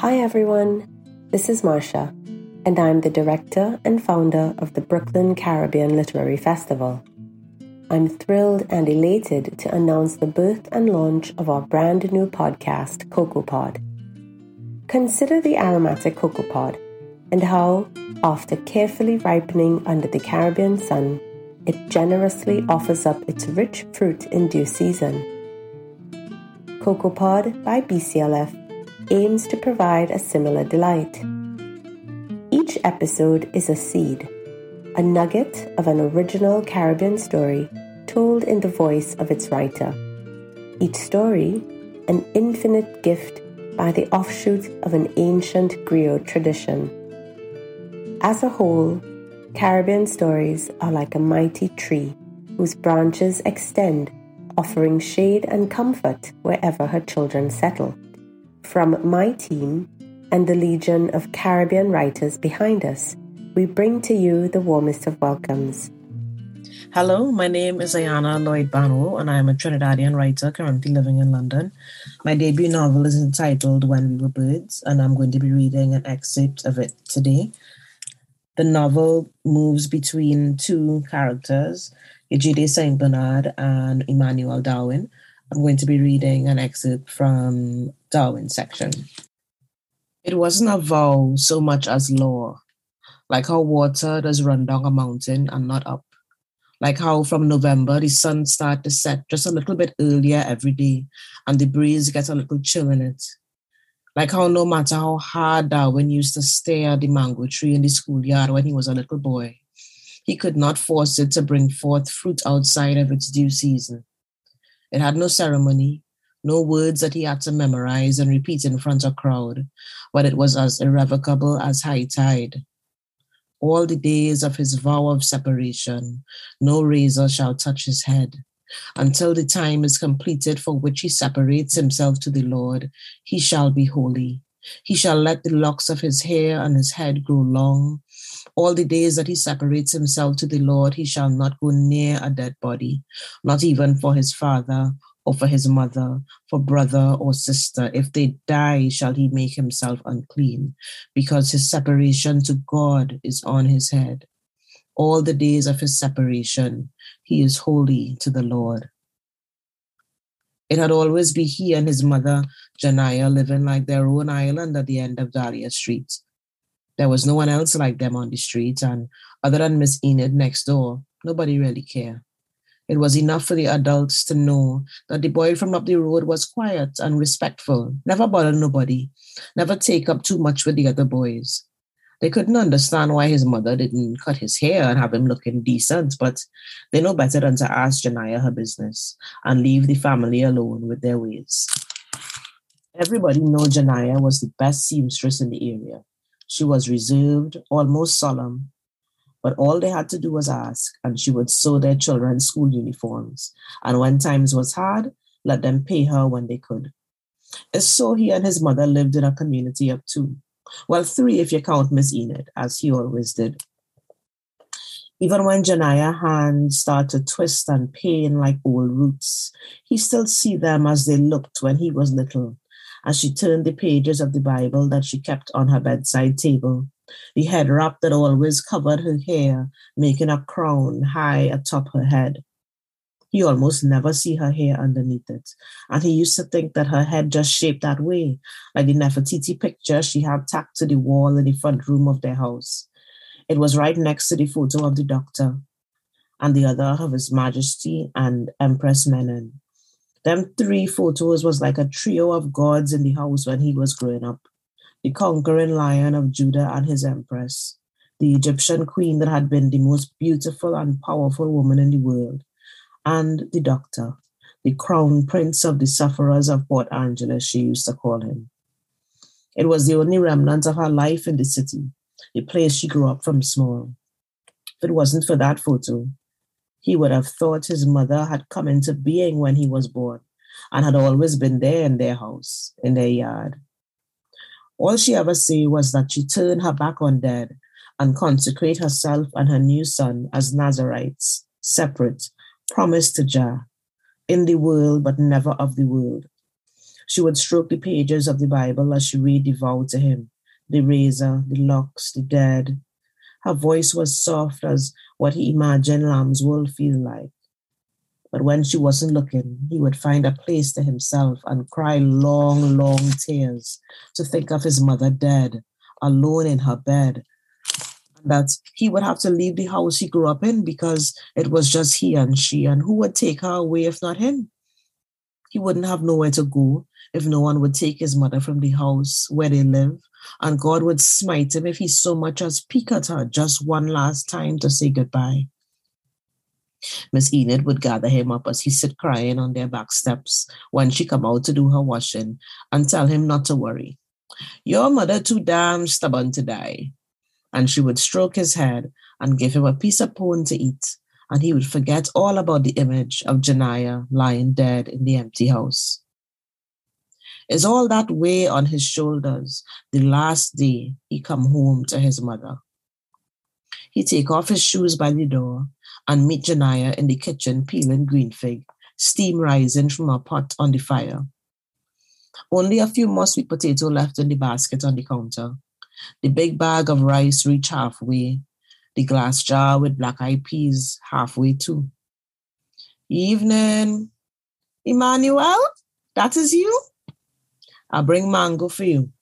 Hi everyone, this is Marcia, and I'm the director and founder of the Brooklyn Caribbean Literary Festival. I'm thrilled and elated to announce the birth and launch of our brand new podcast, Cocoa Pod. Consider the aromatic cocoa pod and how, after carefully ripening under the Caribbean sun, it generously offers up its rich fruit in due season. Cocoa Pod by BCLF aims to provide a similar delight. Each episode is a seed a nugget of an original Caribbean story told in the voice of its writer. Each story, an infinite gift by the offshoot of an ancient griot tradition. As a whole, Caribbean stories are like a mighty tree whose branches extend, offering shade and comfort wherever her children settle. From my team and the legion of Caribbean writers behind us, we bring to you the warmest of welcomes. Hello, my name is Ayanna Lloyd Banwo, and I am a Trinidadian writer currently living in London. My debut novel is entitled When We Were Birds, and I'm going to be reading an excerpt of it today. The novel moves between two characters, Yejide St. Bernard and Emmanuel Darwin. I'm going to be reading an excerpt from Darwin's section. It wasn't a vow so much as law like how water does run down a mountain and not up. Like how from November the sun starts to set just a little bit earlier every day and the breeze gets a little chill in it. Like how no matter how hard Darwin used to stare at the mango tree in the schoolyard when he was a little boy, he could not force it to bring forth fruit outside of its due season. It had no ceremony, no words that he had to memorize and repeat in front of a crowd, but it was as irrevocable as high tide all the days of his vow of separation, no razor shall touch his head. Until the time is completed for which he separates himself to the Lord, he shall be holy. He shall let the locks of his hair and his head grow long. All the days that he separates himself to the Lord, he shall not go near a dead body, not even for his father or for his mother, for brother or sister. If they die, shall he make himself unclean, because his separation to God is on his head. All the days of his separation, he is holy to the Lord. It had always been he and his mother, Janaya, living like their own island at the end of Dahlia Street. There was no one else like them on the street, and other than Miss Enid next door, nobody really cared. It was enough for the adults to know that the boy from up the road was quiet and respectful, never bother nobody, never take up too much with the other boys. They couldn't understand why his mother didn't cut his hair and have him looking decent, but they know better than to ask Janaya her business and leave the family alone with their ways. Everybody know Janaya was the best seamstress in the area. She was reserved, almost solemn, but all they had to do was ask, and she would sew their children's school uniforms. And when times was hard, let them pay her when they could. And So he and his mother lived in a community of two. Well, three if you count Miss Enid, as he always did. Even when Janaya hands start to twist and pain like old roots, he still see them as they looked when he was little, as she turned the pages of the Bible that she kept on her bedside table the head wrap that always covered her hair, making a crown high atop her head. He almost never see her hair underneath it. And he used to think that her head just shaped that way, like the Nefertiti picture she had tacked to the wall in the front room of their house. It was right next to the photo of the doctor and the other of His Majesty and Empress Menen. Them three photos was like a trio of gods in the house when he was growing up the conquering lion of Judah and his empress, the Egyptian queen that had been the most beautiful and powerful woman in the world, and the doctor, the crown prince of the sufferers of Port Angeles, she used to call him. It was the only remnant of her life in the city, the place she grew up from small. If it wasn't for that photo, he would have thought his mother had come into being when he was born and had always been there in their house, in their yard, all she ever said was that she turned her back on dead and consecrate herself and her new son as Nazarites, separate, promised to Jah, in the world but never of the world. She would stroke the pages of the Bible as she read the vow to him, the razor, the locks, the dead. Her voice was soft as what he imagined lambs world feel like. But when she wasn't looking, he would find a place to himself and cry long, long tears to think of his mother dead, alone in her bed. That he would have to leave the house he grew up in because it was just he and she, and who would take her away if not him? He wouldn't have nowhere to go if no one would take his mother from the house where they live, and God would smite him if he so much as peek at her just one last time to say goodbye. Miss Enid would gather him up as he sit crying on their back steps when she come out to do her washing and tell him not to worry. Your mother too damn stubborn to die. And she would stroke his head and give him a piece of pone to eat, and he would forget all about the image of Janaya lying dead in the empty house. Is all that weight on his shoulders the last day he come home to his mother? He take off his shoes by the door and meet Janaya in the kitchen peeling green fig, steam rising from a pot on the fire. Only a few more sweet potato left in the basket on the counter. The big bag of rice reached halfway, the glass jar with black eyed peas halfway too. Evening. Emmanuel, that is you? I'll bring mango for you.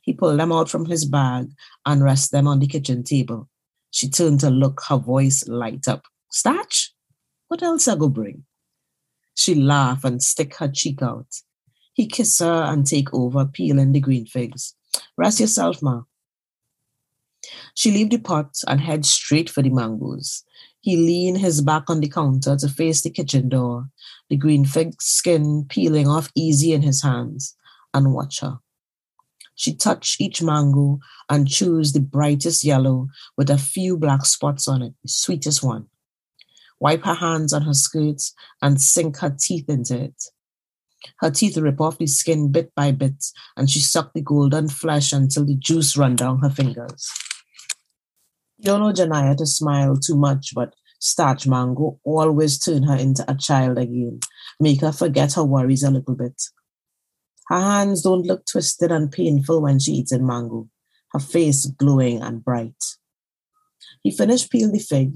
He pulled them out from his bag and rest them on the kitchen table. She turned to look, her voice light up. Starch? What else I go bring? She laugh and stick her cheek out. He kiss her and take over, peeling the green figs. Rest yourself, ma. She leave the pot and head straight for the mangoes. He lean his back on the counter to face the kitchen door, the green fig skin peeling off easy in his hands, and watch her. She touch each mango and choose the brightest yellow with a few black spots on it, the sweetest one. Wipe her hands on her skirts and sink her teeth into it. Her teeth rip off the skin bit by bit, and she suck the golden flesh until the juice run down her fingers. You don't know Janaya to smile too much, but starch mango always turn her into a child again, make her forget her worries a little bit. Her hands don't look twisted and painful when she eats a mango, her face glowing and bright. He finished peeling the fig,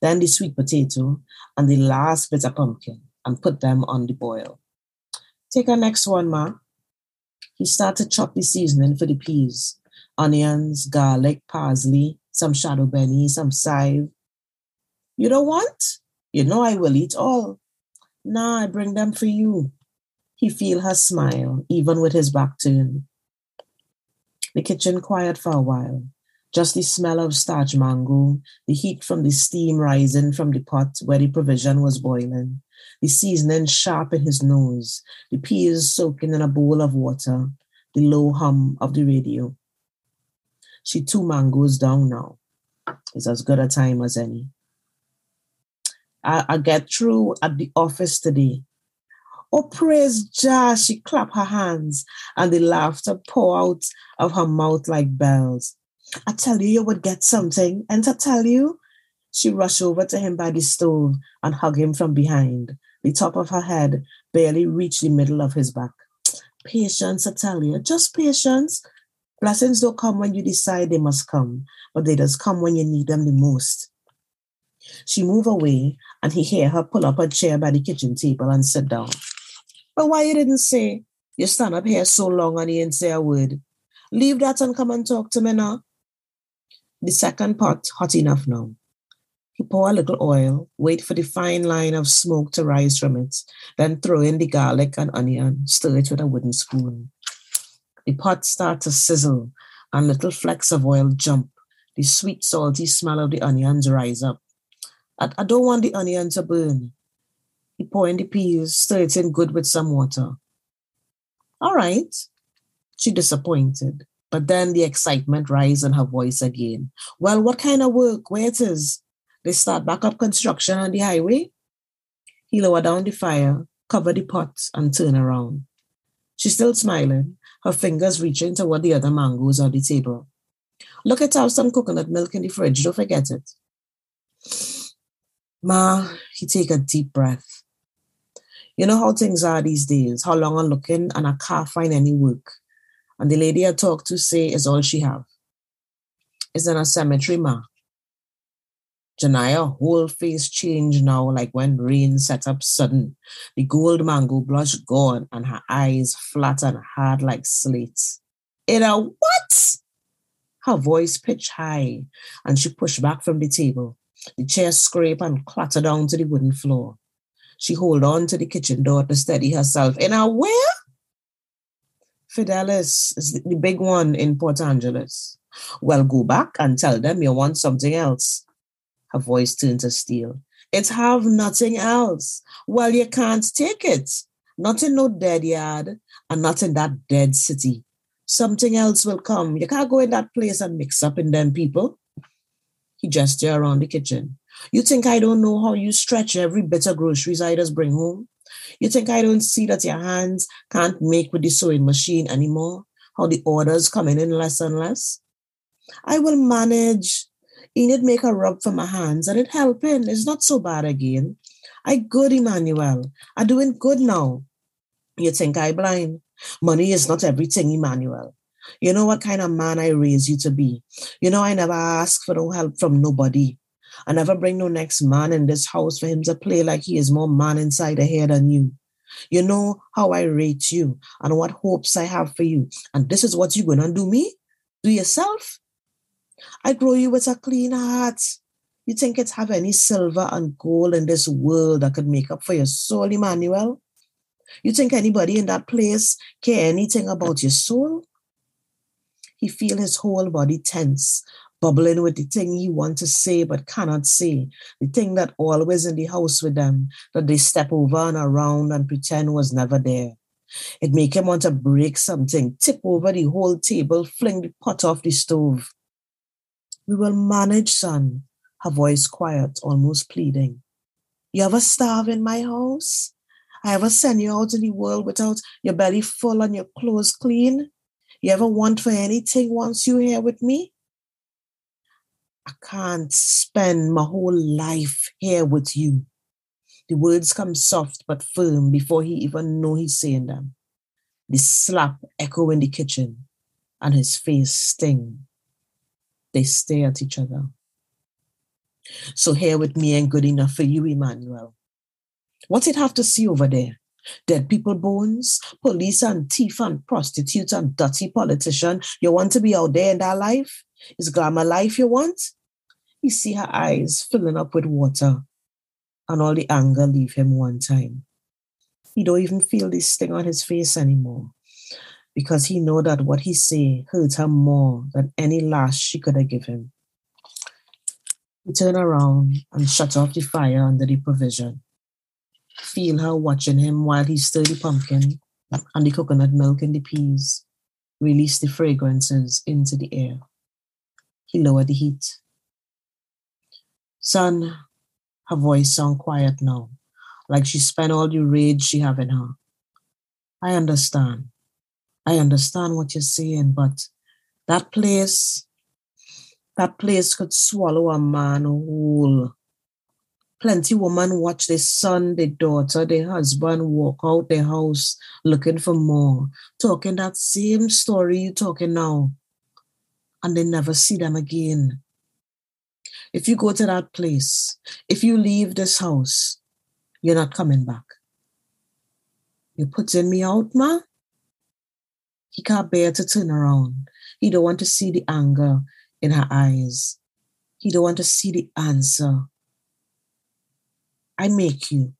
then the sweet potato, and the last bit of pumpkin, and put them on the boil. Take our next one, Ma. He started chop the seasoning for the peas, onions, garlic, parsley, some shadow benny, some chive. You don't want? You know I will eat all. Nah, I bring them for you. He feel her smile, even with his back turned. The kitchen quiet for a while. Just the smell of starch mango, the heat from the steam rising from the pot where the provision was boiling, the seasoning sharp in his nose, the peas soaking in a bowl of water, the low hum of the radio. She two mangoes down now. It's as good a time as any. I, I get through at the office today Oh, praise Jah! She clapped her hands and the laughter pour out of her mouth like bells. I tell you, you would get something. And to tell you, she rushed over to him by the stove and hugged him from behind. The top of her head barely reached the middle of his back. Patience, I tell you, just patience. Blessings don't come when you decide they must come, but they just come when you need them the most. She moved away, and he heard her pull up a chair by the kitchen table and sit down. But why you didn't say you stand up here so long and you didn't say a word? Leave that and come and talk to me now. The second pot hot enough now. He pour a little oil, wait for the fine line of smoke to rise from it, then throw in the garlic and onion, stir it with a wooden spoon. The pot start to sizzle and little flecks of oil jump. The sweet, salty smell of the onions rise up. I, I don't want the onion to burn. He pour in the peas, stir it in good with some water. All right. She disappointed, but then the excitement rise in her voice again. Well, what kind of work? Where it is? They start back up construction on the highway? He lower down the fire, cover the pot, and turn around. She's still smiling, her fingers reaching toward the other mangoes on the table. Look at have some coconut milk in the fridge, don't forget it. Ma, he take a deep breath. You know how things are these days, how long I'm looking and I can't find any work. And the lady I talked to say is all she have. Is in a cemetery, ma. Janaya whole face changed now, like when rain set up sudden. The gold mango blush gone, and her eyes flat and hard like slates. In a what? Her voice pitched high, and she pushed back from the table. The chair scraped and clattered down to the wooden floor. She hold on to the kitchen door to steady herself. In a where? Fidelis is the big one in Port Angeles. Well, go back and tell them you want something else. Her voice turned to steel. It's have nothing else. Well, you can't take it. Not in no dead yard and not in that dead city. Something else will come. You can't go in that place and mix up in them people. He gestured around the kitchen. You think I don't know how you stretch every bit of groceries I just bring home? You think I don't see that your hands can't make with the sewing machine anymore? How the orders coming in less and less? I will manage. Enid make a rub for my hands and it helping. It's not so bad again. I good, Emmanuel. I doing good now. You think I blind? Money is not everything, Emmanuel. You know what kind of man I raise you to be. You know I never ask for no help from nobody. I never bring no next man in this house for him to play like he is more man inside the head than you. You know how I rate you and what hopes I have for you. And this is what you're going to do me? Do yourself? I grow you with a clean heart. You think it's have any silver and gold in this world that could make up for your soul, Emmanuel? You think anybody in that place care anything about your soul? He feel his whole body tense, bubbling with the thing he want to say but cannot say, the thing that always in the house with them, that they step over and around and pretend was never there. It make him want to break something, tip over the whole table, fling the pot off the stove. We will manage, son, her voice quiet, almost pleading. You ever starve in my house? I ever send you out in the world without your belly full and your clothes clean? You ever want for anything once you're here with me? I can't spend my whole life here with you. The words come soft but firm before he even know he's saying them. The slap echo in the kitchen and his face sting. They stare at each other. So here with me ain't good enough for you, Emmanuel. What's it have to see over there? Dead people bones, police and thief and prostitute and dirty politician. You want to be out there in that life? Is glamour life you want? You see her eyes filling up with water and all the anger leave him one time. He don't even feel this sting on his face anymore because he know that what he say hurt her more than any lash she could have given him. He turn around and shut off the fire under the provision. Feel her watching him while he stirred the pumpkin and the coconut milk and the peas, release the fragrances into the air. He lowered the heat. Son, her voice sound quiet now, like she spent all the rage she have in her. I understand. I understand what you're saying, but that place, that place could swallow a man whole. Plenty woman watch their son, their daughter, their husband walk out their house looking for more, talking that same story you're talking now, and they never see them again. If you go to that place, if you leave this house, you're not coming back. You putting me out, ma? He can't bear to turn around. He don't want to see the anger in her eyes. He don't want to see the answer. I make you.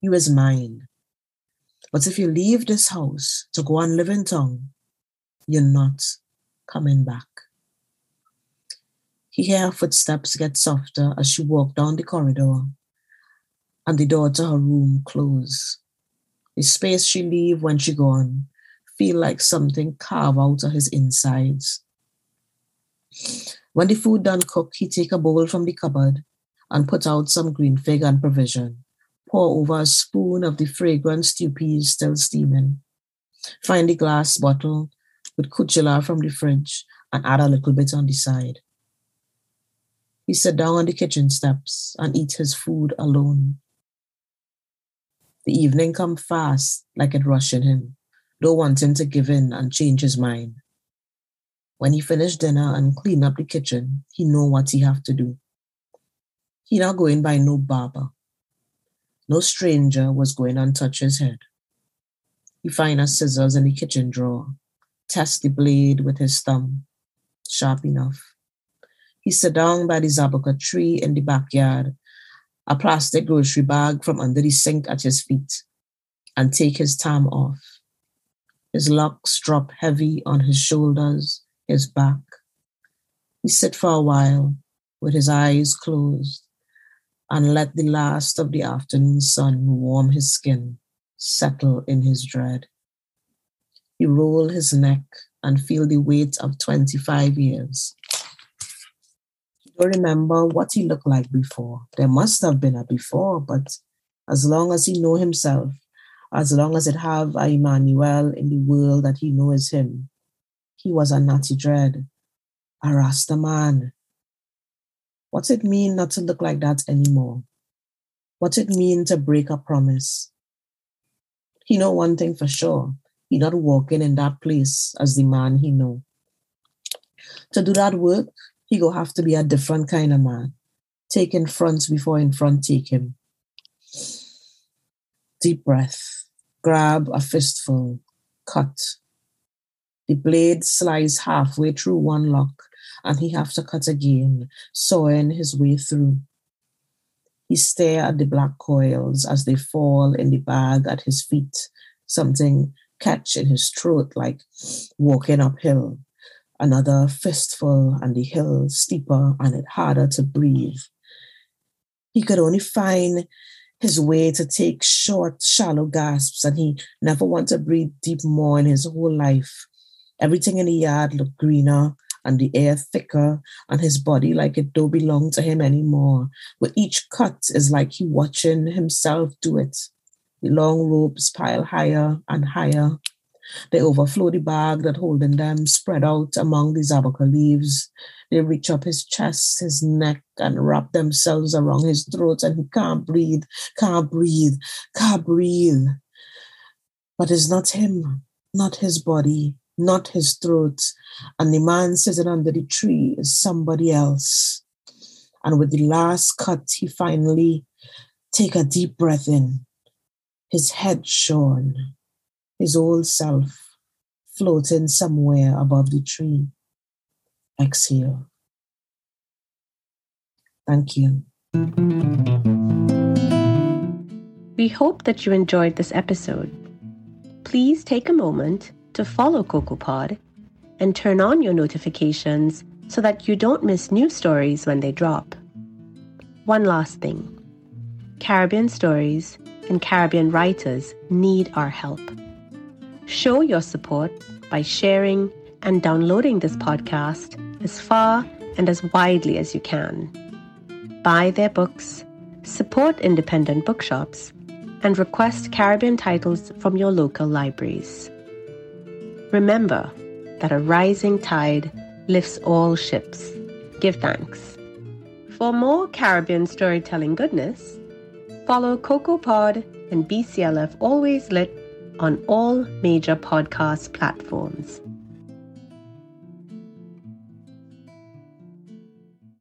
You is mine. But if you leave this house to go and live in town, you're not coming back. He hear her footsteps get softer as she walked down the corridor, and the door to her room close. The space she leave when she gone feel like something carved out of his insides. When the food done cook, he take a bowl from the cupboard and put out some green fig and provision. Pour over a spoon of the fragrant stew peas still steaming. Find the glass bottle with kuchela from the fridge and add a little bit on the side. He sat down on the kitchen steps and eat his food alone. The evening come fast, like it rushing him, don't want him to give in and change his mind. When he finish dinner and clean up the kitchen, he know what he have to do. He not going by no barber. No stranger was going and touch his head. He find a scissors in the kitchen drawer, test the blade with his thumb, sharp enough. He sat down by the zaboca tree in the backyard, a plastic grocery bag from under the sink at his feet, and take his tam off. His locks drop heavy on his shoulders, his back. He sit for a while with his eyes closed and let the last of the afternoon sun warm his skin, settle in his dread. He roll his neck and feel the weight of 25 years remember what he looked like before. There must have been a before, but as long as he know himself, as long as it have a Emmanuel in the world that he knows him, he was a natty dread, a Rasta man. What's it mean not to look like that anymore? What's it mean to break a promise? He know one thing for sure. He not walking in that place as the man he know. To do that work, he go have to be a different kind of man. Take in front before in front take him. Deep breath. Grab a fistful. Cut. The blade slides halfway through one lock, and he have to cut again, sawing his way through. He stare at the black coils as they fall in the bag at his feet, something catch in his throat like walking uphill another fistful, and the hill steeper and it harder to breathe. He could only find his way to take short, shallow gasps, and he never wanted to breathe deep more in his whole life. Everything in the yard looked greener and the air thicker, and his body like it don't belong to him anymore. With each cut is like he watching himself do it. The long ropes pile higher and higher, they overflow the bag that holding them, spread out among the zaboca leaves. They reach up his chest, his neck, and wrap themselves around his throat, and he can't breathe, can't breathe, can't breathe. But it's not him, not his body, not his throat. And the man sitting under the tree is somebody else. And with the last cut, he finally take a deep breath in, his head shorn, his old self floating somewhere above the tree. Exhale. Thank you. We hope that you enjoyed this episode. Please take a moment to follow CocoaPod and turn on your notifications so that you don't miss new stories when they drop. One last thing Caribbean stories and Caribbean writers need our help. Show your support by sharing and downloading this podcast as far and as widely as you can. Buy their books, support independent bookshops, and request Caribbean titles from your local libraries. Remember that a rising tide lifts all ships. Give thanks. For more Caribbean storytelling goodness, follow CocoaPod and BCLF Always Lit on all major podcast platforms.